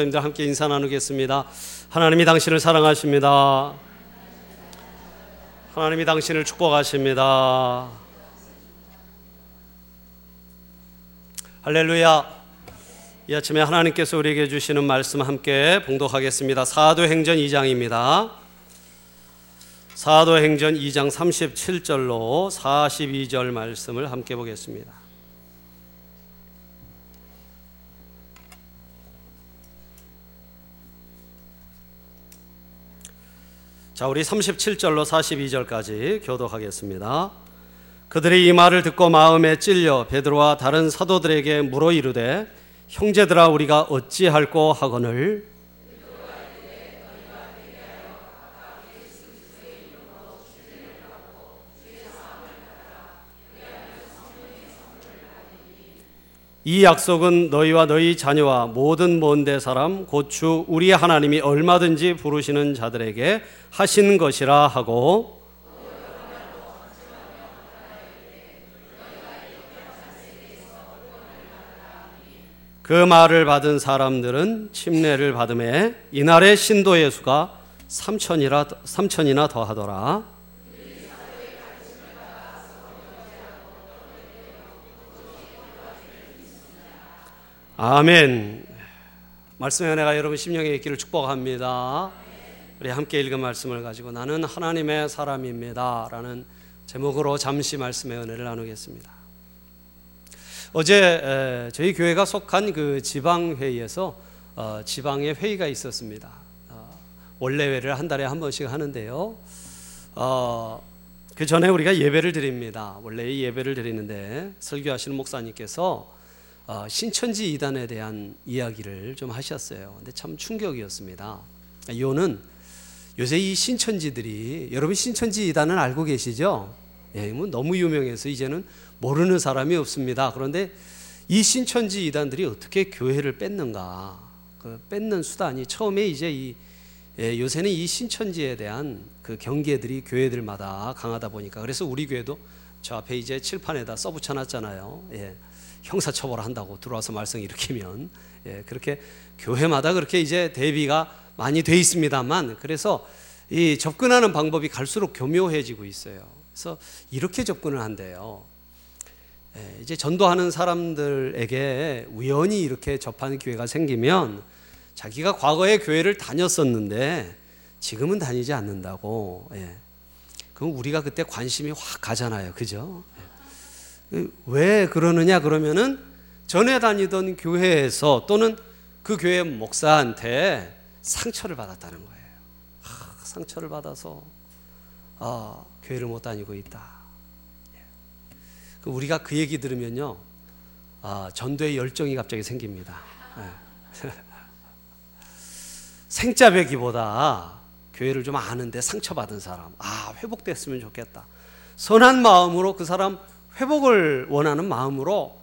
여러분들 함께 인사 나누겠습니다. 하나님이 당신을 사랑하십니다. 하나님이 당신을 축복하십니다. 할렐루야. 이 아침에 하나님께서 우리에게 주시는 말씀 함께 봉독하겠습니다. 사도행전 2장입니다. 사도행전 2장 37절로 42절 말씀을 함께 보겠습니다. 자, 우리 37절로 42절까지 교독하겠습니다. 그들이 이 말을 듣고 마음에 찔려 베드로와 다른 사도들에게 물어 이르되 형제들아 우리가 어찌할꼬 하거늘 이 약속은 너희와 너희 자녀와 모든 먼데 사람 고추 우리 하나님이 얼마든지 부르시는 자들에게 하신 것이라 하고 그 말을 받은 사람들은 침례를 받음에 이날의 신도의 수가 삼천이라 삼천이나 더하더라. 아멘. 말씀의 은혜가 여러분 심령에 있기를 축복합니다. 우리 함께 읽은 말씀을 가지고 나는 하나님의 사람입니다 라는 제목으로 잠시 말씀의 은혜를 나누겠습니다. 어제 저희 교회가 속한 그 지방 회의에서 어, 지방의 회의가 있었습니다. 어, 원래회를 한 달에 한 번씩 하는데요. 어, 그 전에 우리가 예배를 드립니다. 원래 예배를 드리는데 설교하시는 목사님께서 어, 신천지 이단에 대한 이야기를 좀 하셨어요. 근데 참 충격이었습니다. 이유는 요새 이 신천지들이 여러분 신천지 이단은 알고 계시죠? 예, 뭐 너무 유명해서 이제는 모르는 사람이 없습니다. 그런데 이 신천지 이단들이 어떻게 교회를 뺐는가? 그 뺏는 수단이 처음에 이제 이 예, 요새는 이 신천지에 대한 그 경계들이 교회들마다 강하다 보니까 그래서 우리 교회도 저 앞에 이제 칠판에다 써붙여놨잖아요. 예. 형사처벌 한다고 들어와서 말썽 일으키면 예, 그렇게 교회마다 그렇게 이제 대비가 많이 돼 있습니다만 그래서 이 접근하는 방법이 갈수록 교묘해지고 있어요. 그래서 이렇게 접근을 한대요. 예, 이제 전도하는 사람들에게 우연히 이렇게 접하는 기회가 생기면 자기가 과거에 교회를 다녔었는데 지금은 다니지 않는다고. 예. 그럼 우리가 그때 관심이 확 가잖아요. 그죠? 왜 그러느냐 그러면은 전에 다니던 교회에서 또는 그 교회 목사한테 상처를 받았다는 거예요. 아, 상처를 받아서 아, 교회를 못 다니고 있다. 예. 그 우리가 그 얘기 들으면요, 아, 전도의 열정이 갑자기 생깁니다. 예. 생자배기보다 교회를 좀 아는데 상처받은 사람, 아 회복됐으면 좋겠다. 선한 마음으로 그 사람 회복을 원하는 마음으로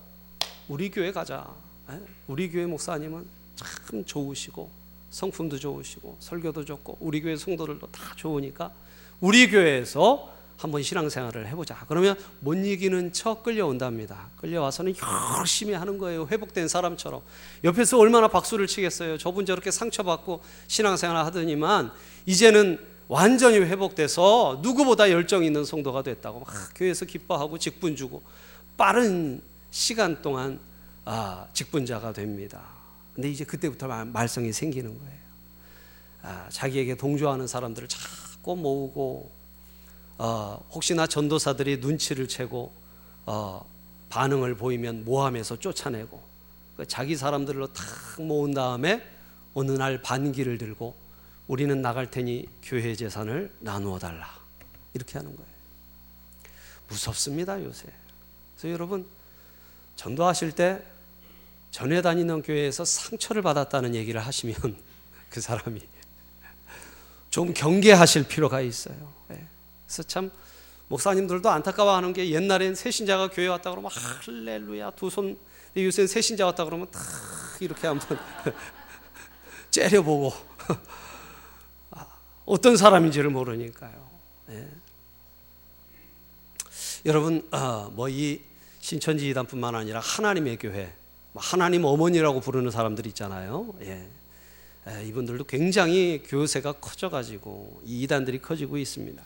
우리 교회 가자. 예? 우리 교회 목사님은 참 좋으시고 성품도 좋으시고 설교도 좋고 우리 교회 성도들도 다 좋으니까 우리 교회에서 한번 신앙생활을 해보자. 그러면 못 이기는 척 끌려온답니다. 끌려와서는 열심히 하는 거예요. 회복된 사람처럼. 옆에서 얼마나 박수를 치겠어요. 저분 저렇게 상처받고 신앙생활 하더니만 이제는 완전히 회복돼서 누구보다 열정 있는 성도가 됐다고 막 교회에서 기뻐하고 직분 주고 빠른 시간 동안 아, 직분자가 됩니다. 근데 이제 그때부터 말썽이 생기는 거예요. 아, 자기에게 동조하는 사람들을 자꾸 모으고 어, 혹시나 전도사들이 눈치를 채고 어, 반응을 보이면 모함해서 쫓아내고 그 자기 사람들로 탁 모은 다음에 어느 날 반기를 들고 우리는 나갈 테니 교회 재산을 나누어 달라. 이렇게 하는 거예요. 무섭습니다, 요새. 그래서 여러분, 전도하실 때 전에 다니는 교회에서 상처를 받았다는 얘기를 하시면 그 사람이 좀 경계하실 필요가 있어요. 네. 그래서 참 목사님들도 안타까워하는 게 옛날엔 새신자가 교회 왔다 그러면 할렐루야 두 손. 요새 새신자 왔다 그러면 탁 이렇게 한번 째려보고 어떤 사람인지를 모르니까요. 네. 여러분, 어, 뭐이 신천지 이단뿐만 아니라 하나님의 교회, 뭐 하나님 어머니라고 부르는 사람들 있잖아요. 예. 이분들도 굉장히 교세가 커져가지고 이 이단들이 커지고 있습니다.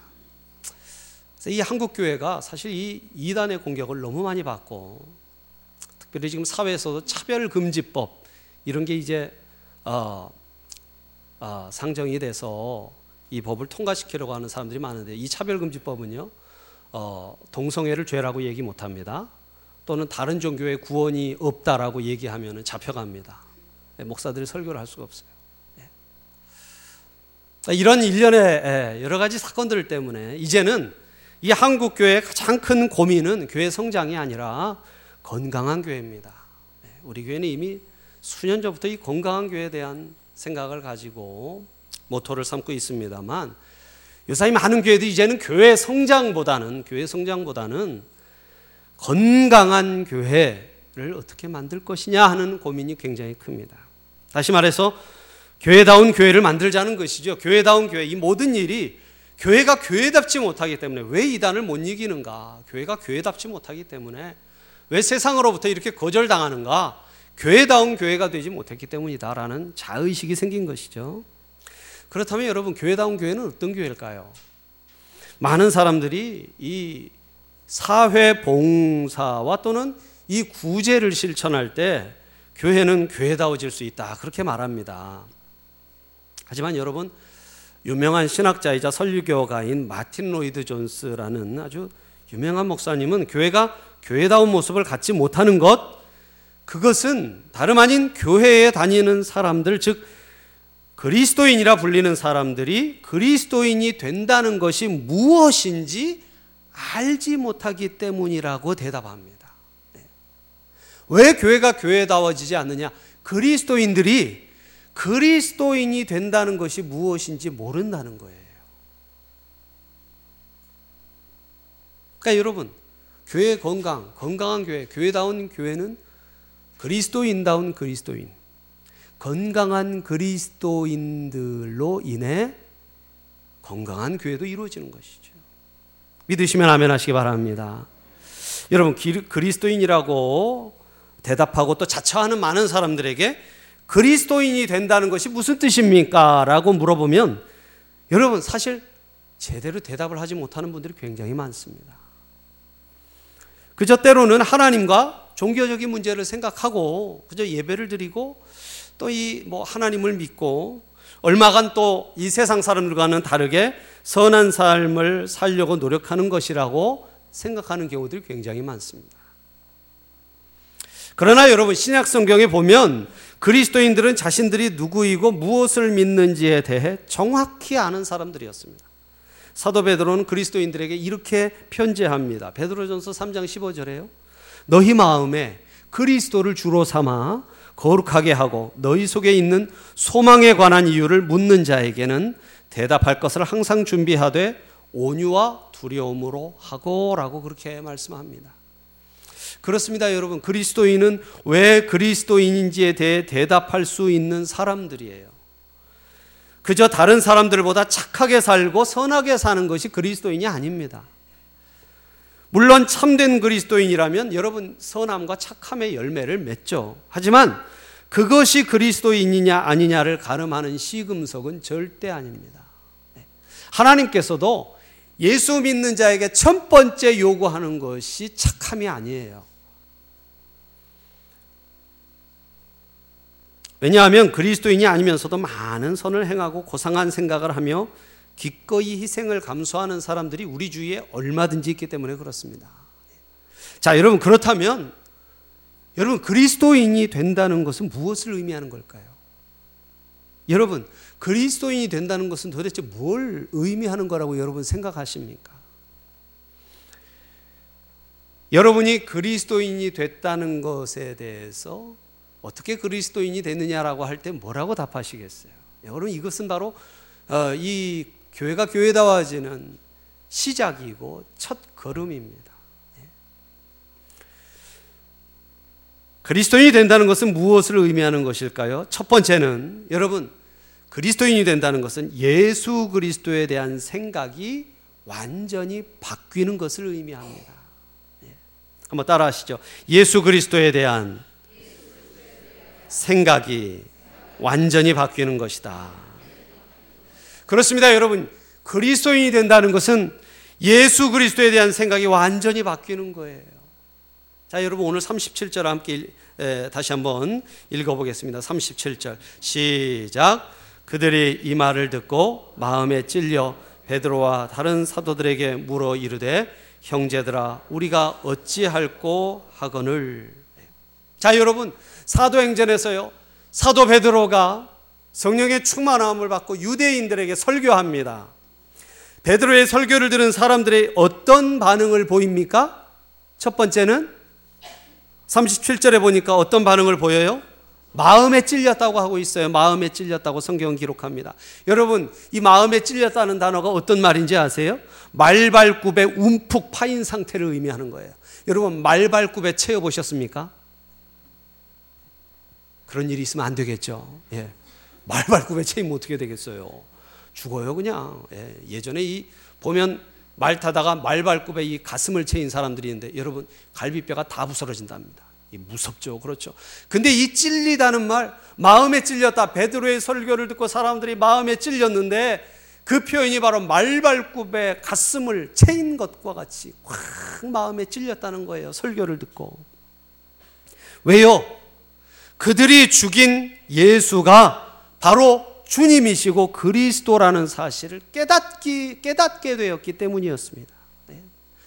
이 한국 교회가 사실 이 이단의 공격을 너무 많이 받고 특별히 지금 사회에서도 차별 금지법 이런 게 이제 어, 어, 상정이 돼서 이 법을 통과시키려고 하는 사람들이 많은데 이 차별금지법은요 어, 동성애를 죄라고 얘기 못합니다. 또는 다른 종교의 구원이 없다라고 얘기하면 잡혀갑니다. 네, 목사들이 설교를 할 수가 없어요. 네. 이런 일련의 예, 여러 가지 사건들 때문에 이제는 이 한국 교회의 가장 큰 고민은 교회 성장이 아니라 건강한 교회입니다. 네, 우리 교회는 이미 수년 전부터 이 건강한 교회에 대한 생각을 가지고 모토를 삼고 있습니다만 요사이 많은 교회도 이제는 교회 성장보다는 교회 성장보다는 건강한 교회를 어떻게 만들 것이냐 하는 고민이 굉장히 큽니다. 다시 말해서 교회다운 교회를 만들자는 것이죠. 교회다운 교회 이 모든 일이 교회가 교회답지 못하기 때문에 왜 이단을 못 이기는가? 교회가 교회답지 못하기 때문에 왜 세상으로부터 이렇게 거절당하는가? 교회다운 교회가 되지 못했기 때문이다라는 자의식이 생긴 것이죠. 그렇다면 여러분 교회다운 교회는 어떤 교회일까요? 많은 사람들이 이 사회 봉사와 또는 이 구제를 실천할 때 교회는 교회다워질 수 있다. 그렇게 말합니다. 하지만 여러분 유명한 신학자이자 설교가인 마틴 로이드 존스라는 아주 유명한 목사님은 교회가 교회다운 모습을 갖지 못하는 것 그것은 다름 아닌 교회에 다니는 사람들 즉 그리스도인이라 불리는 사람들이 그리스도인이 된다는 것이 무엇인지 알지 못하기 때문이라고 대답합니다. 네. 왜 교회가 교회다워지지 않느냐? 그리스도인들이 그리스도인이 된다는 것이 무엇인지 모른다는 거예요. 그러니까 여러분, 교회 건강, 건강한 교회, 교회다운 교회는 그리스도인다운 그리스도인, 건강한 그리스도인들로 인해 건강한 교회도 이루어지는 것이죠. 믿으시면 아멘 하시기 바랍니다. 여러분, 그리스도인이라고 대답하고 또 자처하는 많은 사람들에게 그리스도인이 된다는 것이 무슨 뜻입니까? 라고 물어보면 여러분 사실 제대로 대답을 하지 못하는 분들이 굉장히 많습니다. 그저 때로는 하나님과 종교적인 문제를 생각하고 그저 예배를 드리고 또 이 뭐 하나님을 믿고 얼마간 또 이 세상 사람들과는 다르게 선한 삶을 살려고 노력하는 것이라고 생각하는 경우들이 굉장히 많습니다. 그러나 여러분 신약 성경에 보면 그리스도인들은 자신들이 누구이고 무엇을 믿는지에 대해 정확히 아는 사람들이었습니다. 사도 베드로는 그리스도인들에게 이렇게 편지합니다. 베드로전서 3장 15절에요. 너희 마음에 그리스도를 주로 삼아 거룩하게 하고 너희 속에 있는 소망에 관한 이유를 묻는 자에게는 대답할 것을 항상 준비하되 온유와 두려움으로 하고라고 그렇게 말씀합니다. 그렇습니다, 여러분. 그리스도인은 왜 그리스도인인지에 대해 대답할 수 있는 사람들이에요. 그저 다른 사람들보다 착하게 살고 선하게 사는 것이 그리스도인이 아닙니다. 물론 참된 그리스도인이라면 여러분 선함과 착함의 열매를 맺죠. 하지만 그것이 그리스도인이냐 아니냐를 가름하는 시금석은 절대 아닙니다. 네. 하나님께서도 예수 믿는 자에게 첫 번째 요구하는 것이 착함이 아니에요. 왜냐하면 그리스도인이 아니면서도 많은 선을 행하고 고상한 생각을 하며 기꺼이 희생을 감수하는 사람들이 우리 주위에 얼마든지 있기 때문에 그렇습니다. 자, 여러분 그렇다면 여러분 그리스도인이 된다는 것은 무엇을 의미하는 걸까요? 여러분 그리스도인이 된다는 것은 도대체 뭘 의미하는 거라고 여러분 생각하십니까? 여러분이 그리스도인이 됐다는 것에 대해서 어떻게 그리스도인이 됐느냐라고 할 때 뭐라고 답하시겠어요? 여러분 이것은 바로 어, 이 교회가 교회다워지는 시작이고 첫 걸음입니다. 예. 그리스도인이 된다는 것은 무엇을 의미하는 것일까요? 첫 번째는 여러분 그리스도인이 된다는 것은 예수 그리스도에 대한 생각이 완전히 바뀌는 것을 의미합니다. 예. 한번 따라하시죠. 예수 그리스도에 대한 생각이 완전히 바뀌는 것이다. 그렇습니다, 여러분. 그리스도인이 된다는 것은 예수 그리스도에 대한 생각이 완전히 바뀌는 거예요. 자, 여러분 오늘 37절 함께 에, 다시 한번 읽어 보겠습니다. 37절 시작. 그들이 이 말을 듣고 마음에 찔려 베드로와 다른 사도들에게 물어 이르되 형제들아 우리가 어찌할꼬 하거늘 자 여러분 사도행전에서요 사도 베드로가 성령의 충만함을 받고 유대인들에게 설교합니다. 베드로의 설교를 들은 사람들의 어떤 반응을 보입니까? 첫 번째는 37절에 보니까 어떤 반응을 보여요? 마음에 찔렸다고 하고 있어요. 마음에 찔렸다고 성경은 기록합니다. 여러분, 이 마음에 찔렸다는 단어가 어떤 말인지 아세요? 말발굽에 움푹 파인 상태를 의미하는 거예요. 여러분, 말발굽에 채워 보셨습니까? 그런 일이 있으면 안 되겠죠. 예. 말발굽에 채이면 어떻게 되겠어요? 죽어요, 그냥. 예. 전에이 보면 말 타다가 말발굽에 이 가슴을 채인 사람들이 있는데 여러분, 갈비뼈가 다 부스러진답니다. 무섭죠. 그렇죠. 근데 이 찔리다는 말, 마음에 찔렸다. 베드로의 설교를 듣고 사람들이 마음에 찔렸는데 그 표현이 바로 말발굽에 가슴을 채인 것과 같이 확 마음에 찔렸다는 거예요. 설교를 듣고. 왜요? 그들이 죽인 예수가 바로 주님이시고 그리스도라는 사실을 깨닫기, 깨닫게 되었기 때문이었습니다.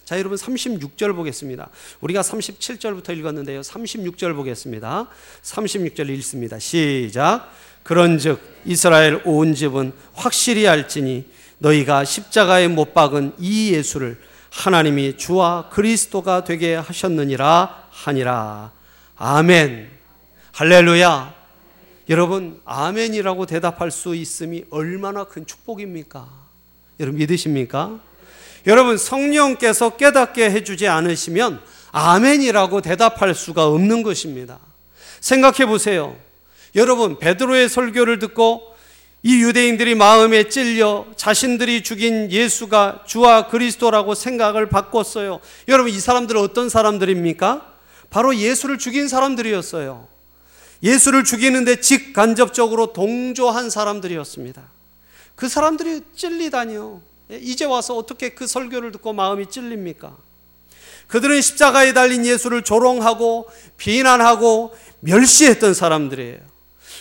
자, 여러분 36절 보겠습니다. 우리가 37절부터 읽었는데요. 36절 보겠습니다. 36절 읽습니다. 시작. 그런즉 이스라엘 온 집은 확실히 알지니 너희가 십자가에 못 박은 이 예수를 하나님이 주와 그리스도가 되게 하셨느니라 하니라. 아멘. 할렐루야. 여러분, 아멘이라고 대답할 수 있음이 얼마나 큰 축복입니까? 여러분 믿으십니까? 여러분 성령께서 깨닫게 해주지 않으시면 아멘이라고 대답할 수가 없는 것입니다. 생각해 보세요. 여러분 베드로의 설교를 듣고 이 유대인들이 마음에 찔려 자신들이 죽인 예수가 주와 그리스도라고 생각을 바꿨어요. 여러분 이 사람들은 어떤 사람들입니까? 바로 예수를 죽인 사람들이었어요. 예수를 죽이는데 직간접적으로 동조한 사람들이었습니다. 그 사람들이 찔리다니요. 예, 이제 와서 어떻게 그 설교를 듣고 마음이 찔립니까? 그들은 십자가에 달린 예수를 조롱하고 비난하고 멸시했던 사람들이에요.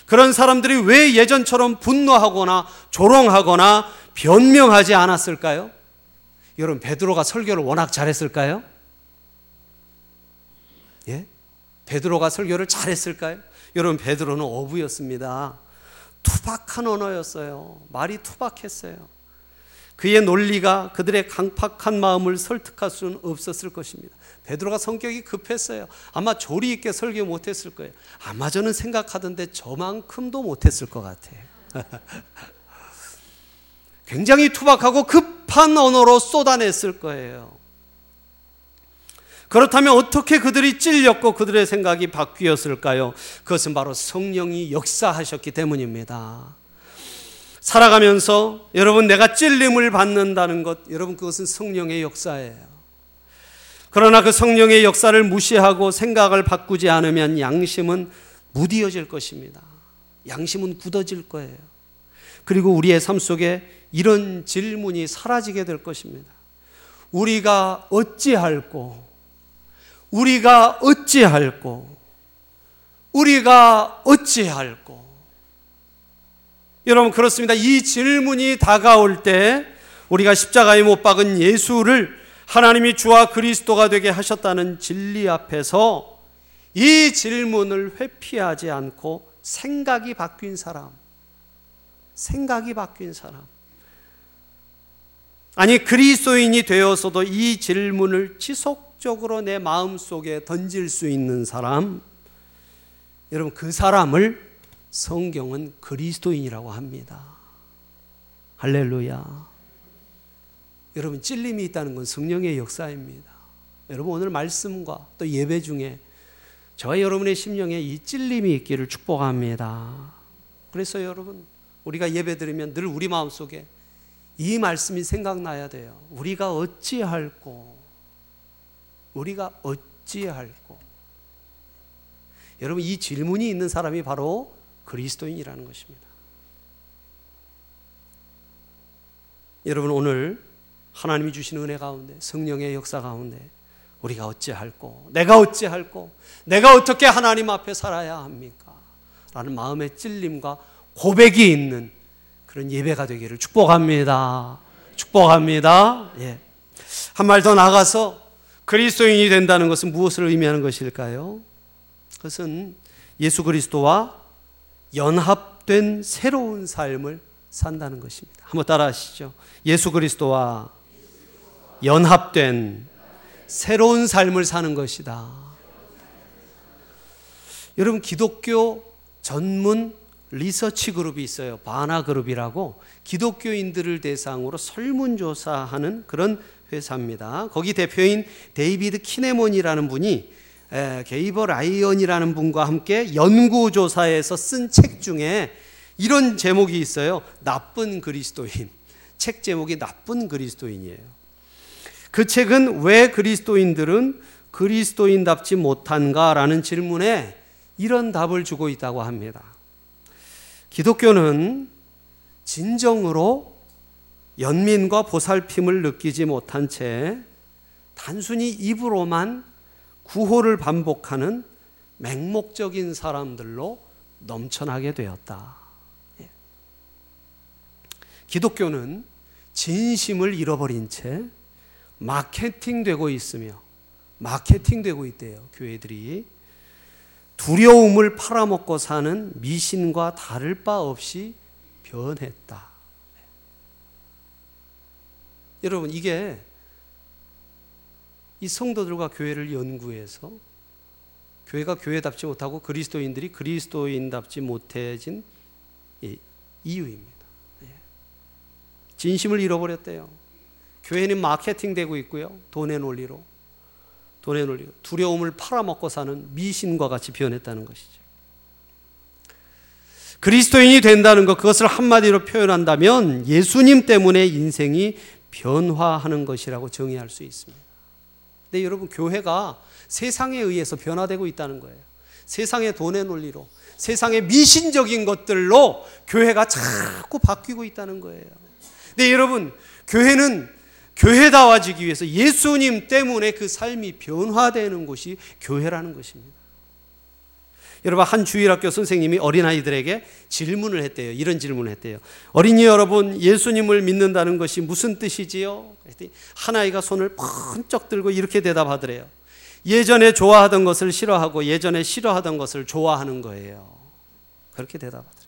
그런 사람들이 왜 예전처럼 분노하거나 조롱하거나 변명하지 않았을까요? 여러분 베드로가 설교를 워낙 잘했을까요? 예? 베드로가 설교를 잘했을까요? 여러분 베드로는 어부였습니다. 투박한 언어였어요. 말이 투박했어요. 그의 논리가 그들의 강팍한 마음을 설득할 수는 없었을 것입니다. 베드로가 성격이 급했어요. 아마 조리 있게 설교 못했을 거예요. 아마 저는 생각하던데 저만큼도 못했을 것 같아요. 굉장히 투박하고 급한 언어로 쏟아냈을 거예요. 그렇다면 어떻게 그들이 찔렸고 그들의 생각이 바뀌었을까요? 그것은 바로 성령이 역사하셨기 때문입니다. 살아가면서 여러분 내가 찔림을 받는다는 것, 여러분 그것은 성령의 역사예요. 그러나 그 성령의 역사를 무시하고 생각을 바꾸지 않으면 양심은 무디어질 것입니다. 양심은 굳어질 거예요. 그리고 우리의 삶 속에 이런 질문이 사라지게 될 것입니다. 우리가 어찌할꼬? 우리가 어찌할꼬? 우리가 어찌할꼬? 여러분 그렇습니다. 이 질문이 다가올 때 우리가 십자가에 못 박은 예수를 하나님이 주와 그리스도가 되게 하셨다는 진리 앞에서 이 질문을 회피하지 않고 생각이 바뀐 사람, 생각이 바뀐 사람. 아니, 그리스도인이 되어서도 이 질문을 지속 적으로 내 마음 속에 던질 수 있는 사람, 여러분, 그 사람을 성경은 그리스도인이라고 합니다. 할렐루야. 여러분, 찔림이 있다는 건 성령의 역사입니다. 여러분, 오늘 말씀과 또 예배 중에 저와 여러분의 심령에 이 찔림이 있기를 축복합니다. 그래서 여러분, 우리가 예배 드리면 늘 우리 마음 속에 이 말씀이 생각나야 돼요. 우리가 어찌할꼬? 우리가 어찌할꼬? 여러분, 이 질문이 있는 사람이 바로 그리스도인이라는 것입니다. 여러분 오늘 하나님이 주신 은혜 가운데 성령의 역사 가운데 우리가 어찌할꼬 내가 어찌할꼬 내가 어떻게 하나님 앞에 살아야 합니까? 라는 마음의 찔림과 고백이 있는 그런 예배가 되기를 축복합니다. 축복합니다. 예. 한 말 더 나가서 그리스도인이 된다는 것은 무엇을 의미하는 것일까요? 그것은 예수 그리스도와 연합된 새로운 삶을 산다는 것입니다. 한번 따라 하시죠. 예수 그리스도와 연합된 새로운 삶을 사는 것이다. 여러분, 기독교 전문 리서치 그룹이 있어요. 바나 그룹이라고 기독교인들을 대상으로 설문조사하는 그런 회사입니다. 거기 대표인 데이비드 키네먼이라는 분이 게이브 라이언이라는 분과 함께 연구조사에서 쓴 책 중에 이런 제목이 있어요. 나쁜 그리스도인. 책 제목이 나쁜 그리스도인이에요. 그 책은 왜 그리스도인들은 그리스도인답지 못한가라는 질문에 이런 답을 주고 있다고 합니다. 기독교는 진정으로 연민과 보살핌을 느끼지 못한 채 단순히 입으로만 구호를 반복하는 맹목적인 사람들로 넘쳐나게 되었다. 예. 기독교는 진심을 잃어버린 채 마케팅되고 있으며 마케팅되고 있대요. 교회들이 두려움을 팔아먹고 사는 미신과 다를 바 없이 변했다. 여러분 이게 이 성도들과 교회를 연구해서 교회가 교회답지 못하고 그리스도인들이 그리스도인답지 못해진 이유입니다. 예. 진심을 잃어버렸대요. 교회는 마케팅되고 있고요. 돈의 논리로. 돈의 논리로. 두려움을 팔아먹고 사는 미신과 같이 변했다는 것이죠. 그리스도인이 된다는 것, 그것을 한마디로 표현한다면 예수님 때문에 인생이 변화하는 것이라고 정의할 수 있습니다. 근데 여러분, 교회가 세상에 의해서 변화되고 있다는 거예요. 세상의 돈의 논리로, 세상의 미신적인 것들로 교회가 자꾸 바뀌고 있다는 거예요. 근데 여러분, 교회는 교회다워지기 위해서 예수님 때문에 그 삶이 변화되는 곳이 교회라는 것입니다. 여러분 한 주일학교 선생님이 어린아이들에게 질문을 했대요. 이런 질문을 했대요. 어린이 여러분 예수님을 믿는다는 것이 무슨 뜻이지요? 한 아이가 손을 번쩍 들고 이렇게 대답하더래요. 예전에 좋아하던 것을 싫어하고 예전에 싫어하던 것을 좋아하는 거예요. 그렇게 대답하더래요.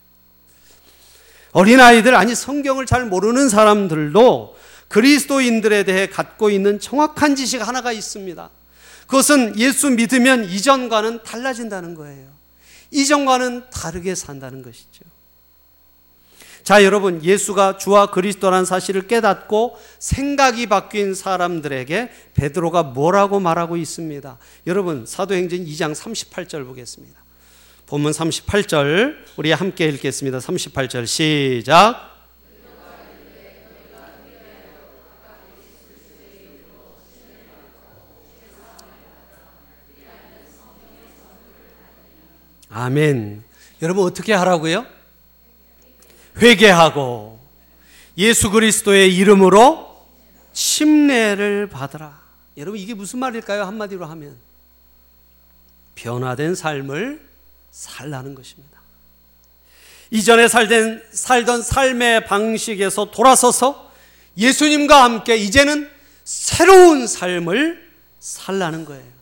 어린아이들 아니 성경을 잘 모르는 사람들도 그리스도인들에 대해 갖고 있는 정확한 지식 하나가 있습니다. 그것은 예수 믿으면 이전과는 달라진다는 거예요. 이전과는 다르게 산다는 것이죠. 자, 여러분, 예수가 주와 그리스도란 사실을 깨닫고 생각이 바뀐 사람들에게 베드로가 뭐라고 말하고 있습니다. 여러분, 사도행전 2장 38절 보겠습니다. 본문 38절 우리 함께 읽겠습니다. 38절 시작. 아멘. 여러분 어떻게 하라고요? 회개하고 예수 그리스도의 이름으로 침례를 받으라. 여러분 이게 무슨 말일까요? 한마디로 하면 변화된 삶을 살라는 것입니다. 이전에 살던, 살던 삶의 방식에서 돌아서서 예수님과 함께 이제는 새로운 삶을 살라는 거예요.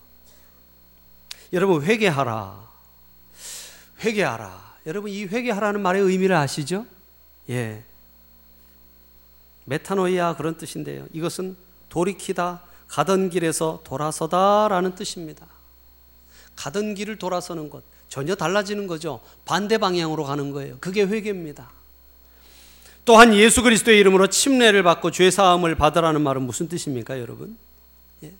여러분 회개하라. 회개하라. 여러분 이 회개하라는 말의 의미를 아시죠? 예. 메타노이아 그런 뜻인데요. 이것은 돌이키다, 가던 길에서 돌아서다라는 뜻입니다. 가던 길을 돌아서는 것 전혀 달라지는 거죠. 반대 방향으로 가는 거예요. 그게 회개입니다. 또한 예수 그리스도의 이름으로 침례를 받고 죄 사함을 받으라는 말은 무슨 뜻입니까, 여러분? 예.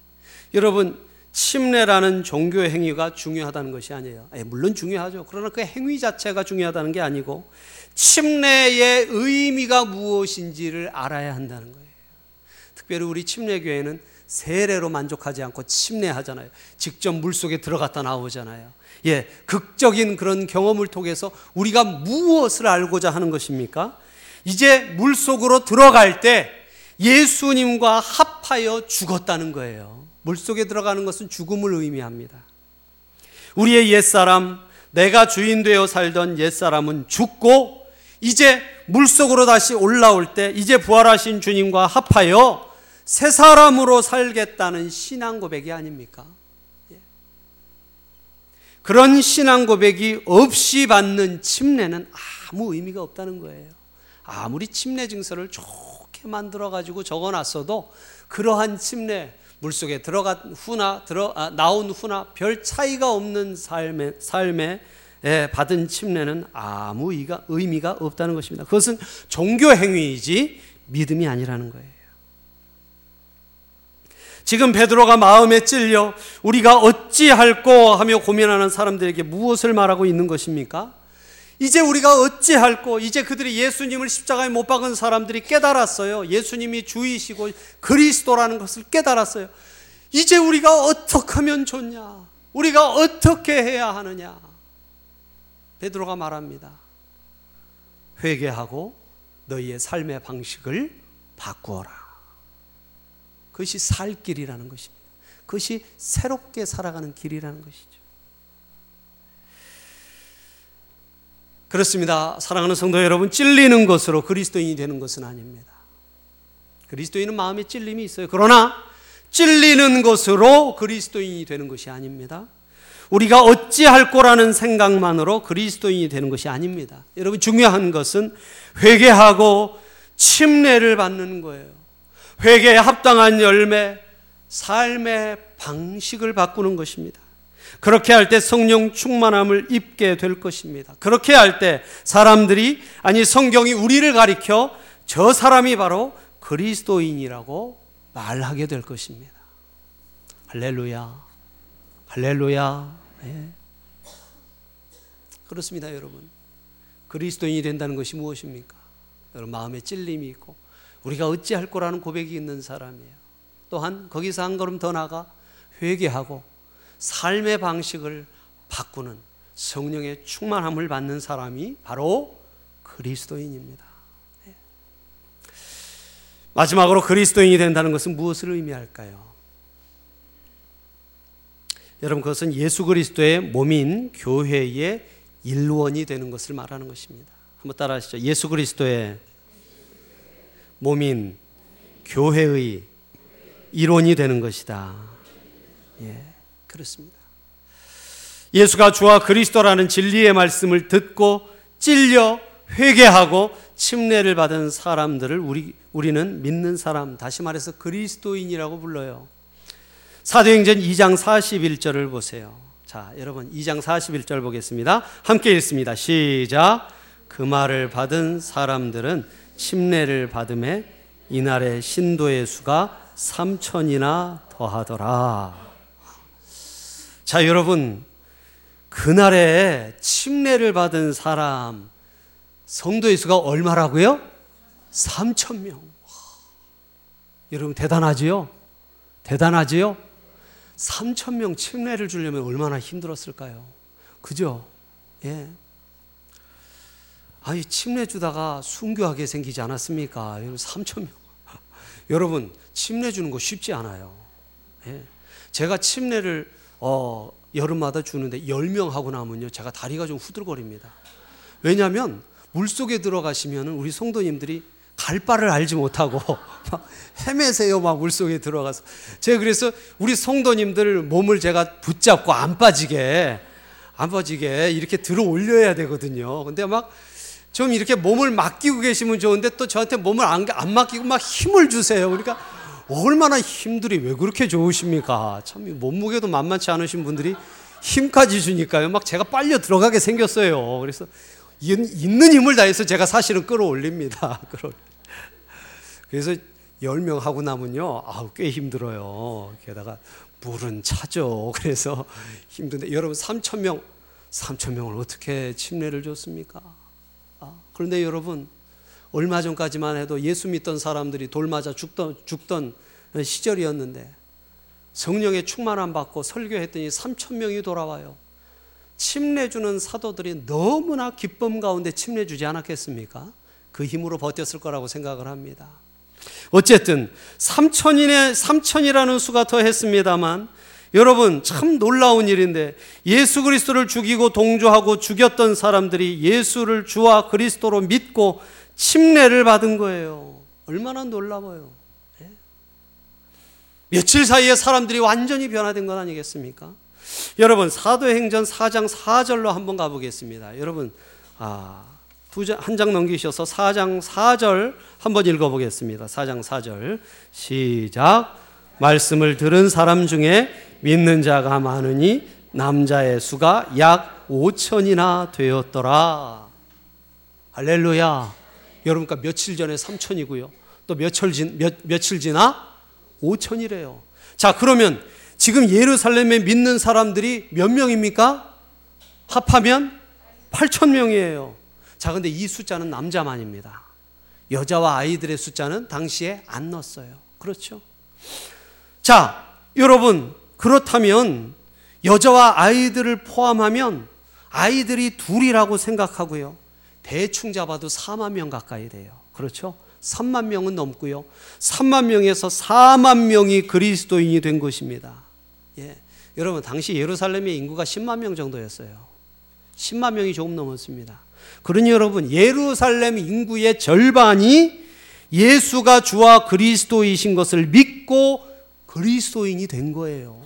여러분 침례라는 종교 행위가 중요하다는 것이 아니에요. 예, 물론 중요하죠. 그러나 그 행위 자체가 중요하다는 게 아니고 침례의 의미가 무엇인지를 알아야 한다는 거예요. 특별히 우리 침례교회는 세례로 만족하지 않고 침례하잖아요. 직접 물 속에 들어갔다 나오잖아요. 예, 극적인 그런 경험을 통해서 우리가 무엇을 알고자 하는 것입니까? 이제 물 속으로 들어갈 때 예수님과 합하여 죽었다는 거예요. 물 속에 들어가는 것은 죽음을 의미합니다. 우리의 옛사람, 내가 주인 되어 살던 옛사람은 죽고 이제 물 속으로 다시 올라올 때 이제 부활하신 주님과 합하여 새 사람으로 살겠다는 신앙 고백이 아닙니까? 예. 그런 신앙 고백이 없이 받는 침례는 아무 의미가 없다는 거예요. 아무리 침례 증서를 좋게 만들어 가지고 적어 놨어도 그러한 침례 물속에 들어간 후나 들어 아, 나온 후나 별 차이가 없는 삶에 삶에 예, 받은 침례는 아무 의미가 없다는 것입니다. 그것은 종교 행위이지 믿음이 아니라는 거예요. 지금 베드로가 마음에 찔려 우리가 어찌할꼬 하며 고민하는 사람들에게 무엇을 말하고 있는 것입니까? 이제 우리가 어찌할꼬 이제 그들이 예수님을 십자가에 못 박은 사람들이 깨달았어요. 예수님이 주이시고 그리스도라는 것을 깨달았어요. 이제 우리가 어떻게 하면 좋냐? 우리가 어떻게 해야 하느냐? 베드로가 말합니다. 회개하고 너희의 삶의 방식을 바꾸어라. 그것이 살 길이라는 것입니다. 그것이 새롭게 살아가는 길이라는 것이죠. 그렇습니다. 사랑하는 성도 여러분, 찔리는 것으로 그리스도인이 되는 것은 아닙니다. 그리스도인은 마음에 찔림이 있어요. 그러나 찔리는 것으로 그리스도인이 되는 것이 아닙니다. 우리가 어찌할 거라는 생각만으로 그리스도인이 되는 것이 아닙니다. 여러분 중요한 것은 회개하고 침례를 받는 거예요. 회개에 합당한 열매, 삶의 방식을 바꾸는 것입니다. 그렇게 할 때 성령 충만함을 입게 될 것입니다. 그렇게 할 때 사람들이 아니 성경이 우리를 가리켜 저 사람이 바로 그리스도인이라고 말하게 될 것입니다. 할렐루야. 할렐루야. 예. 그렇습니다, 여러분. 그리스도인이 된다는 것이 무엇입니까? 여러분 마음에 찔림이 있고 우리가 어찌할 거라는 고백이 있는 사람이에요. 또한 거기서 한 걸음 더 나가 회개하고 삶의 방식을 바꾸는 성령의 충만함을 받는 사람이 바로 그리스도인입니다. 예. 마지막으로 그리스도인이 된다는 것은 무엇을 의미할까요? 여러분 그것은 예수 그리스도의 몸인 교회의 일원이 되는 것을 말하는 것입니다. 한번 따라하시죠. 예수 그리스도의 몸인 교회의 일원이 되는 것이다. 예, 그렇습니다. 예수가 주와 그리스도라는 진리의 말씀을 듣고 찔려 회개하고 침례를 받은 사람들을 우리 우리는 믿는 사람, 다시 말해서 그리스도인이라고 불러요. 사도행전 2장 41절을 보세요. 자, 여러분 2장 41절 보겠습니다. 함께 읽습니다. 시작. 그 말을 받은 사람들은 침례를 받음에 이날의 신도의 수가 3천이나 더하더라. 자, 여러분 그날에 침례를 받은 사람 성도의 수가 얼마라고요? 3천 명. 여러분 대단하지요? 대단하지요? 3천 명 침례를 주려면 얼마나 힘들었을까요? 그죠? 예. 아니 침례 주다가 순교하게 생기지 않았습니까? 여러분 3천 명. 여러분 침례 주는 거 쉽지 않아요. 예. 제가 침례를 어, 여름마다 주는데 10명 하고 나면요. 제가 다리가 좀 후들거립니다. 왜냐하면 물속에 들어가시면 우리 성도님들이 갈 바를 알지 못하고 막 헤매세요 막 물속에 들어가서 제가 그래서 우리 성도님들 몸을 제가 붙잡고 안 빠지게 안 빠지게 이렇게 들어 올려야 되거든요 근데 막 좀 이렇게 몸을 맡기고 계시면 좋은데 또 저한테 몸을 안, 안 맡기고 막 힘을 주세요 그러니까 얼마나 힘들이 왜 그렇게 좋으십니까 참 몸무게도 만만치 않으신 분들이 힘까지 주니까요 막 제가 빨려 들어가게 생겼어요 그래서 있는 힘을 다해서 제가 사실은 끌어올립니다. 그래서 10명 하고 나면요, 아우, 꽤 힘들어요. 게다가 물은 차죠. 그래서 힘든데, 여러분 3,000명, 3,000명을 어떻게 침례를 줬습니까? 아, 그런데 여러분, 얼마 전까지만 해도 예수 믿던 사람들이 돌 맞아 죽던, 죽던 시절이었는데, 성령의 충만함 받고 설교했더니 3천 명이 돌아와요. 침례주는 사도들이 너무나 기쁨 가운데 침례주지 않았겠습니까? 그 힘으로 버텼을 거라고 생각을 합니다. 어쨌든 3천인의 3천이라는 수가 더했습니다만 여러분 참 놀라운 일인데 예수 그리스도를 죽이고 동조하고 죽였던 사람들이 예수를 주와 그리스도로 믿고 침례를 받은 거예요. 얼마나 놀라워요. 네? 며칠 사이에 사람들이 완전히 변화된 건 아니겠습니까? 여러분 사도행전 4장 4절로 한번 가보겠습니다. 여러분 아, 한 장 넘기셔서 4장 4절 한번 읽어보겠습니다. 4장 4절 시작 말씀을 들은 사람 중에 믿는 자가 많으니 남자의 수가 약 5천이나 되었더라. 할렐루야. 여러분, 그 며칠 전에 3천이고요. 또 며칠, 진, 몇, 며칠 지나 5천이래요. 자, 그러면 지금 예루살렘에 믿는 사람들이 몇 명입니까? 합하면 8천 명이에요. 자, 근데 이 숫자는 남자만입니다. 여자와 아이들의 숫자는 당시에 안 넣었어요. 그렇죠? 자, 여러분, 그렇다면 여자와 아이들을 포함하면 아이들이 둘이라고 생각하고요. 대충 잡아도 4만 명 가까이 돼요. 그렇죠? 3만 명은 넘고요. 3만 명에서 4만 명이 그리스도인이 된 것입니다. 예. 여러분, 당시 예루살렘의 인구가 10만 명 정도였어요. 10만 명이 조금 넘었습니다. 그러니 여러분, 예루살렘 인구의 절반이 예수가 주와 그리스도이신 것을 믿고 그리스도인이 된 거예요.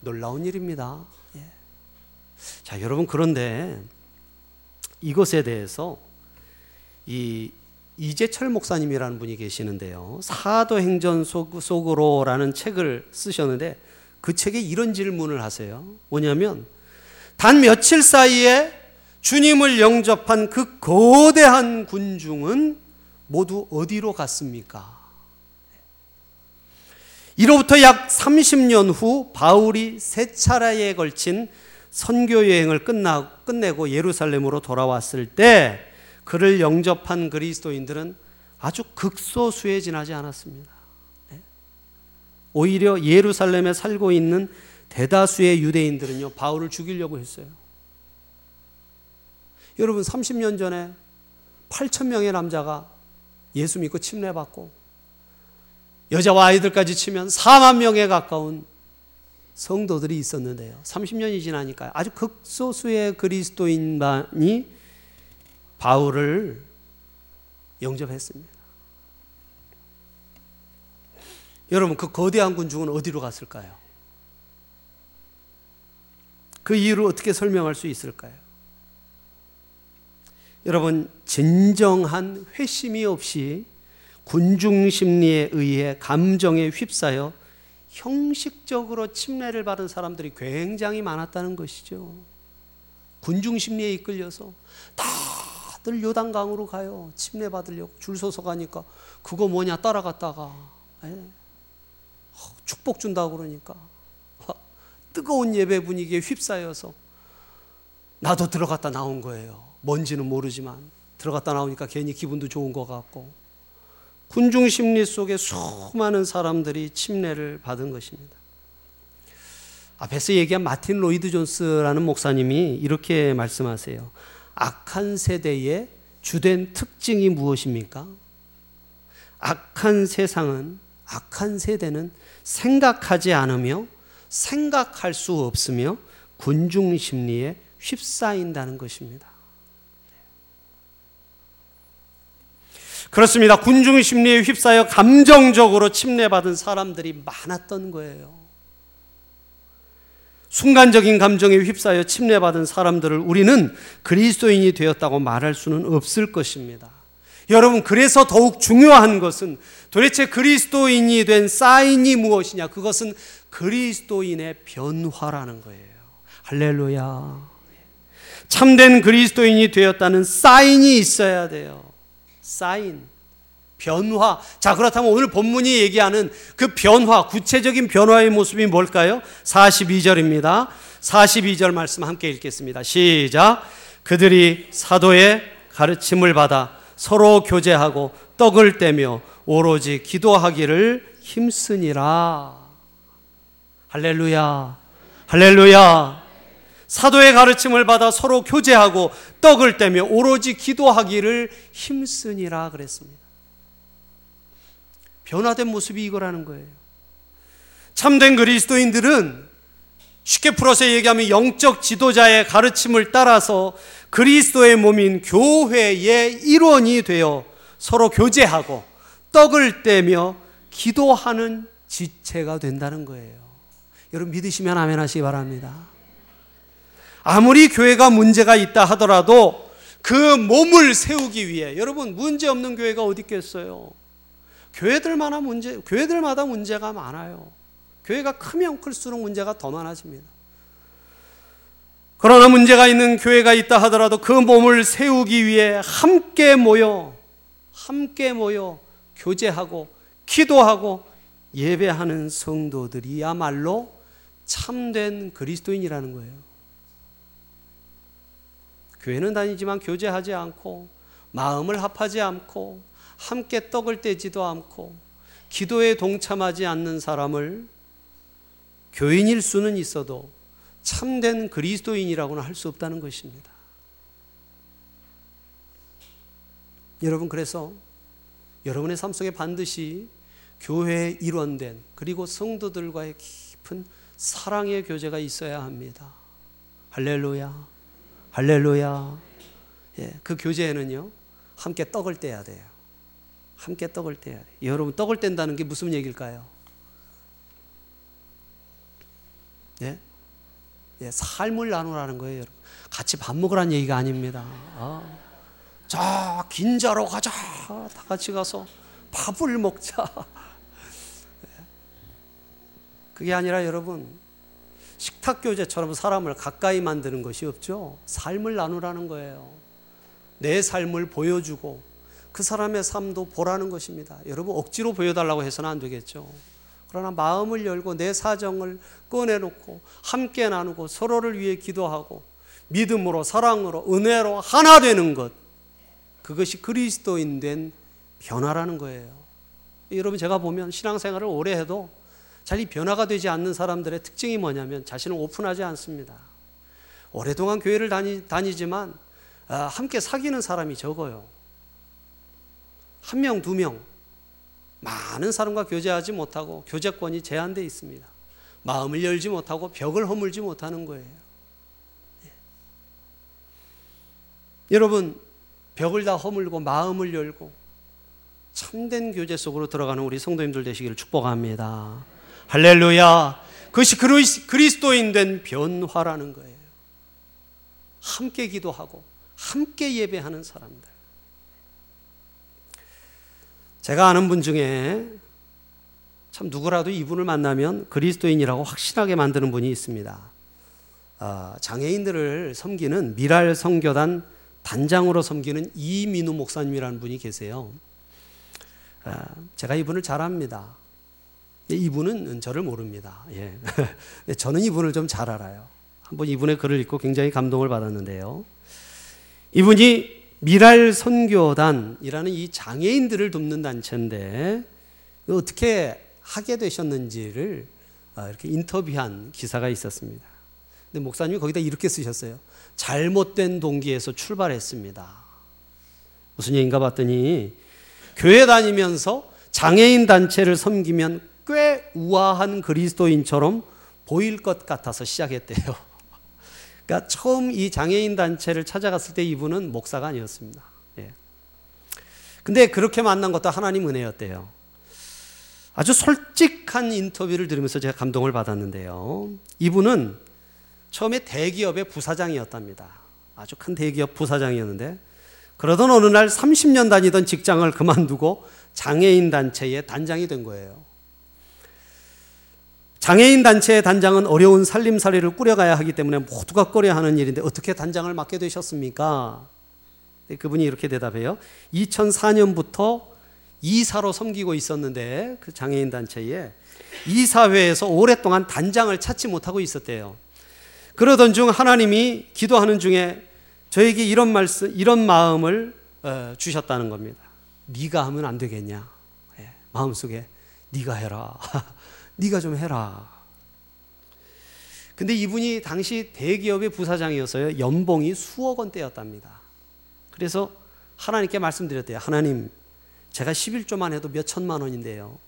놀라운 일입니다. 예. 자, 여러분 그런데 이것에 대해서 이 이재철 목사님이라는 분이 계시는데요. 사도행전 속으로라는 책을 쓰셨는데 그 책에 이런 질문을 하세요. 뭐냐면 단 며칠 사이에 주님을 영접한 그 거대한 군중은 모두 어디로 갔습니까? 이로부터 약 30년 후 바울이 세 차례에 걸친 선교 여행을 끝나, 끝내고 예루살렘으로 돌아왔을 때 그를 영접한 그리스도인들은 아주 극소수에 지나지 않았습니다. 네. 오히려 예루살렘에 살고 있는 대다수의 유대인들은요, 바울을 죽이려고 했어요. 여러분, 30년 전에 8천 명의 남자가 예수 믿고 침례받고 여자와 아이들까지 치면 4만 명에 가까운 성도들이 있었는데요. 30년이 지나니까 아주 극소수의 그리스도인만이 바울을 영접했습니다. 여러분, 그 거대한 군중은 어디로 갔을까요? 그 이유를 어떻게 설명할 수 있을까요? 여러분, 진정한 회심이 없이 군중 심리에 의해 감정에 휩싸여 형식적으로 침례를 받은 사람들이 굉장히 많았다는 것이죠. 군중 심리에 이끌려서 다들 요단강으로 가요. 침례 받으려고 줄 서서 가니까 그거 뭐냐 따라갔다가 예. 축복 준다고 그러니까 뜨거운 예배 분위기에 휩싸여서 나도 들어갔다 나온 거예요. 뭔지는 모르지만 들어갔다 나오니까 괜히 기분도 좋은 것 같고 군중 심리 속에 수많은 사람들이 침례를 받은 것입니다. 앞에서 얘기한 마틴 로이드 존스라는 목사님이 이렇게 말씀하세요. 악한 세대의 주된 특징이 무엇입니까? 악한 세상은, 악한 세대는 생각하지 않으며 생각할 수 없으며 군중 심리에 휩싸인다는 것입니다. 그렇습니다. 군중 심리에 휩싸여 감정적으로 침례받은 사람들이 많았던 거예요. 순간적인 감정에 휩싸여 침례받은 사람들을 우리는 그리스도인이 되었다고 말할 수는 없을 것입니다. 여러분, 그래서 더욱 중요한 것은 도대체 그리스도인이 된 사인이 무엇이냐? 그것은 그리스도인의 변화라는 거예요. 할렐루야. 참된 그리스도인이 되었다는 사인이 있어야 돼요. 사인, 변화. 자, 그렇다면 오늘 본문이 얘기하는 그 변화, 구체적인 변화의 모습이 뭘까요? 42절입니다. 42절 말씀 함께 읽겠습니다. 시작. 그들이 사도의 가르침을 받아 서로 교제하고 떡을 떼며 오로지 기도하기를 힘쓰니라. 할렐루야. 할렐루야. 사도의 가르침을 받아 서로 교제하고 떡을 떼며 오로지 기도하기를 힘쓰니라 그랬습니다. 변화된 모습이 이거라는 거예요. 참된 그리스도인들은 쉽게 풀어서 얘기하면 영적 지도자의 가르침을 따라서 그리스도의 몸인 교회의 일원이 되어 서로 교제하고 떡을 떼며 기도하는 지체가 된다는 거예요. 여러분 믿으시면 아멘 하시기 바랍니다. 아무리 교회가 문제가 있다 하더라도 그 몸을 세우기 위해 여러분 문제 없는 교회가 어디 있겠어요? 교회들마다 문제 교회들마다 문제가 많아요. 교회가 크면 클수록 문제가 더 많아집니다. 그러나 문제가 있는 교회가 있다 하더라도 그 몸을 세우기 위해 함께 모여 함께 모여 교제하고 기도하고 예배하는 성도들이야말로 참된 그리스도인이라는 거예요. 교회는 다니지만 교제하지 않고 마음을 합하지 않고 함께 떡을 떼지도 않고 기도에 동참하지 않는 사람을 교인일 수는 있어도 참된 그리스도인이라고는 할 수 없다는 것입니다. 여러분 그래서 여러분의 삶 속에 반드시 교회의 일원된 그리고 성도들과의 깊은 사랑의 교제가 있어야 합니다. 할렐루야. 할렐루야. 예, 그 교제에는요. 함께 떡을 떼야 돼요. 함께 떡을 떼야 돼요. 여러분 떡을 뗀다는 게 무슨 얘기일까요? 예? 예, 삶을 나누라는 거예요, 여러분. 같이 밥 먹으라는 얘기가 아닙니다. 아. 자, 긴자로 가자. 다 같이 가서 밥을 먹자. 예. 그게 아니라 여러분, 식탁 교제처럼 사람을 가까이 만드는 것이 없죠. 삶을 나누라는 거예요. 내 삶을 보여주고 그 사람의 삶도 보라는 것입니다. 여러분 억지로 보여달라고 해서는 안 되겠죠. 그러나 마음을 열고 내 사정을 꺼내놓고 함께 나누고 서로를 위해 기도하고 믿음으로 사랑으로 은혜로 하나 되는 것 그것이 그리스도인 된 변화라는 거예요. 여러분 제가 보면 신앙생활을 오래 해도 잘이 변화가 되지 않는 사람들의 특징이 뭐냐면 자신을 오픈하지 않습니다. 오랫동안 교회를 다니, 다니지만 아, 함께 사귀는 사람이 적어요. 한 명, 두 명, 많은 사람과 교제하지 못하고 교제권이 제한되어 있습니다. 마음을 열지 못하고 벽을 허물지 못하는 거예요. 예. 여러분, 벽을 다 허물고 마음을 열고 참된 교제 속으로 들어가는 우리 성도님들 되시기를 축복합니다. 할렐루야. 그것이 그리스도인 된 변화라는 거예요. 함께 기도하고 함께 예배하는 사람들. 제가 아는 분 중에 참 누구라도 이분을 만나면 그리스도인이라고 확신하게 만드는 분이 있습니다. 어, 장애인들을 섬기는 미랄 성교단 단장으로 섬기는 이민우 목사님이라는 분이 계세요. 어, 제가 이분을 잘 압니다. 이분은 저를 모릅니다. 예. 저는 이분을 좀 잘 알아요. 한번 이분의 글을 읽고 굉장히 감동을 받았는데요. 이분이 미랄 선교단이라는 이 장애인들을 돕는 단체인데 어떻게 하게 되셨는지를 아, 이렇게 인터뷰한 기사가 있었습니다. 근데 목사님이 거기다 이렇게 쓰셨어요. 잘못된 동기에서 출발했습니다. 무슨 얘기인가 봤더니 교회 다니면서 장애인 단체를 섬기면 꽤 우아한 그리스도인처럼 보일 것 같아서 시작했대요. 그러니까 처음 이 장애인 단체를 찾아갔을 때 이분은 목사가 아니었습니다. 예. 근데 그렇게 만난 것도 하나님 은혜였대요. 아주 솔직한 인터뷰를 들으면서 제가 감동을 받았는데요. 이분은 처음에 대기업의 부사장이었답니다. 아주 큰 대기업 부사장이었는데 그러던 어느 날 30년 다니던 직장을 그만두고 장애인 단체의 단장이 된 거예요. 장애인 단체의 단장은 어려운 살림살이를 꾸려가야 하기 때문에 모두가 꺼려 하는 일인데 어떻게 단장을 맡게 되셨습니까? 네, 그분이 이렇게 대답해요. 2004년부터 이사로 섬기고 있었는데 그 장애인 단체에 이사회에서 오랫동안 단장을 찾지 못하고 있었대요. 그러던 중 하나님이 기도하는 중에 저에게 이런 말씀, 이런 마음을 어, 주셨다는 겁니다. 네가 하면 안 되겠냐? 예, 마음속에 네가 해라. 네가 좀 해라. 근데 이분이 당시 대기업의 부사장이어서요. 연봉이 수억 원대였답니다. 그래서 하나님께 말씀드렸대요. 하나님, 제가 11조만 해도 몇 천만 원인데요.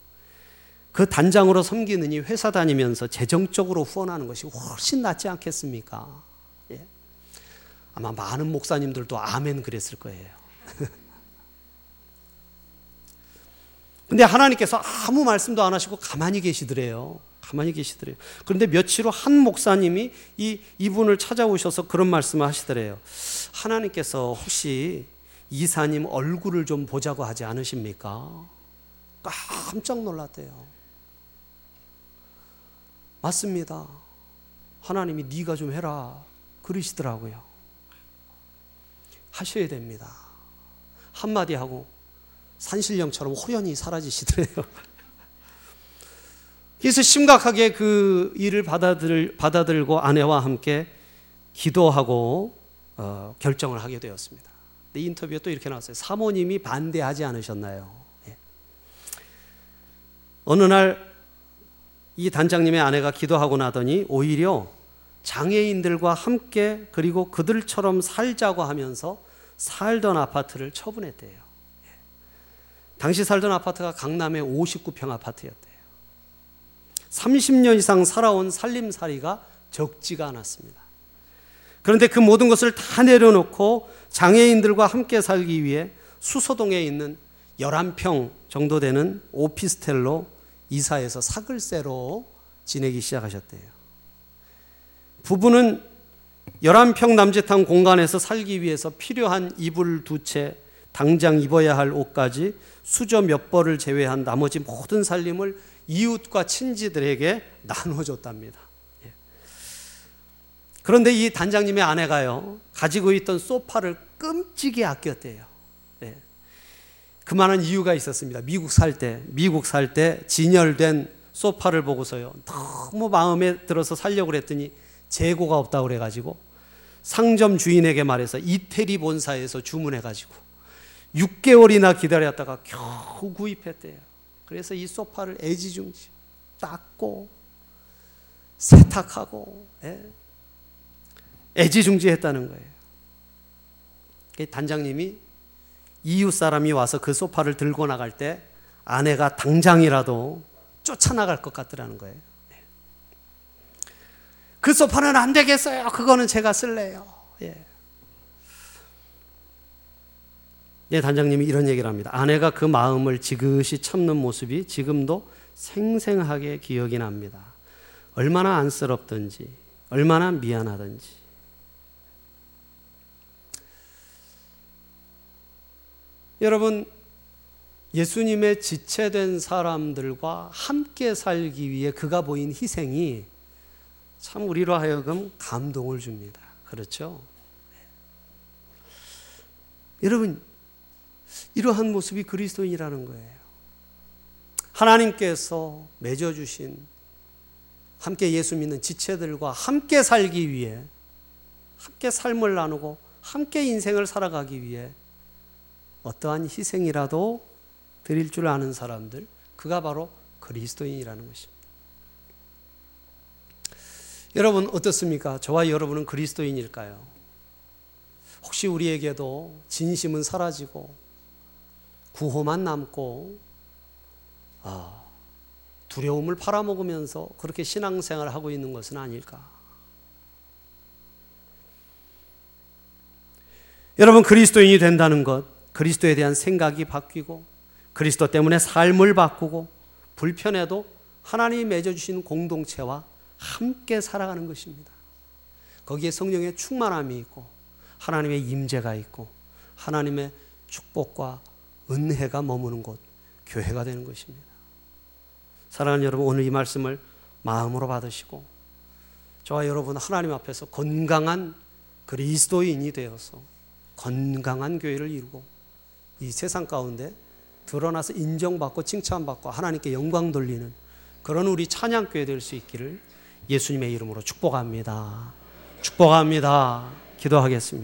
그 단장으로 섬기느니 회사 다니면서 재정적으로 후원하는 것이 훨씬 낫지 않겠습니까? 예. 아마 많은 목사님들도 아멘 그랬을 거예요. 근데 하나님께서 아무 말씀도 안 하시고 가만히 계시더래요. 가만히 계시더래요. 그런데 며칠 후 한 목사님이 이 이분을 찾아오셔서 그런 말씀을 하시더래요. 하나님께서 혹시 이사님 얼굴을 좀 보자고 하지 않으십니까? 깜짝 놀랐대요. 맞습니다. 하나님이 네가 좀 해라 그러시더라고요. 하셔야 됩니다. 한마디 하고 산신령처럼 호연히 사라지시더래요. 그래서 심각하게 그 일을 받아들, 받아들고 아내와 함께 기도하고 어, 결정을 하게 되었습니다. 근데 인터뷰에 또 이렇게 나왔어요. 사모님이 반대하지 않으셨나요? 예. 어느 날 이 단장님의 아내가 기도하고 나더니 오히려 장애인들과 함께 그리고 그들처럼 살자고 하면서 살던 아파트를 처분했대요. 예. 당시 살던 아파트가 강남의 59평 아파트였대요. 30년 이상 살아온 살림살이가 적지가 않았습니다. 그런데 그 모든 것을 다 내려놓고 장애인들과 함께 살기 위해 수서동에 있는 11평 정도 되는 오피스텔로 이사해서 사글세로 지내기 시작하셨대요. 부부는 11평 남짓한 공간에서 살기 위해서 필요한 이불 두 채, 당장 입어야 할 옷까지 수저 몇 벌을 제외한 나머지 모든 살림을 이웃과 친지들에게 나눠줬답니다. 예. 그런데 이 단장님의 아내가요, 가지고 있던 소파를 끔찍이 아꼈대요. 예. 그만한 이유가 있었습니다. 미국 살 때, 미국 살 때 진열된 소파를 보고서요, 너무 마음에 들어서 살려고 그랬더니 재고가 없다고 그래가지고 상점 주인에게 말해서 이태리 본사에서 주문해가지고 6개월이나 기다렸다가 겨우 구입했대요. 그래서 이 소파를 애지중지 닦고 세탁하고 예? 애지중지했다는 거예요. 단장님이 이웃 사람이 와서 그 소파를 들고 나갈 때 아내가 당장이라도 쫓아나갈 것 같더라는 거예요. 예. 그 소파는 안 되겠어요. 그거는 제가 쓸래요. 예. 예, 단장님이 이런 얘기를 합니다. 아내가 그 마음을 지그시 참는 모습이 지금도 생생하게 기억이 납니다. 얼마나 안쓰럽든지, 얼마나 미안하든지. 여러분, 예수님의 지체된 사람들과 함께 살기 위해 그가 보인 희생이 참 우리로 하여금 감동을 줍니다. 그렇죠? 여러분, 이러한 모습이 그리스도인이라는 거예요. 하나님께서 맺어주신 함께 예수 믿는 지체들과 함께 살기 위해 함께 삶을 나누고 함께 인생을 살아가기 위해 어떠한 희생이라도 드릴 줄 아는 사람들, 그가 바로 그리스도인이라는 것입니다. 여러분 어떻습니까? 저와 여러분은 그리스도인일까요? 혹시 우리에게도 진심은 사라지고 구호만 남고 아, 두려움을 팔아먹으면서 그렇게 신앙생활을 하고 있는 것은 아닐까? 여러분 그리스도인이 된다는 것, 그리스도에 대한 생각이 바뀌고 그리스도 때문에 삶을 바꾸고 불편해도 하나님이 맺어주신 공동체와 함께 살아가는 것입니다. 거기에 성령의 충만함이 있고 하나님의 임재가 있고 하나님의 축복과 은혜가 머무는 곳 교회가 되는 것입니다. 사랑하는 여러분 오늘 이 말씀을 마음으로 받으시고 저와 여러분 하나님 앞에서 건강한 그리스도인이 되어서 건강한 교회를 이루고 이 세상 가운데 드러나서 인정받고 칭찬받고 하나님께 영광 돌리는 그런 우리 찬양교회 될 수 있기를 예수님의 이름으로 축복합니다. 축복합니다. 기도하겠습니다.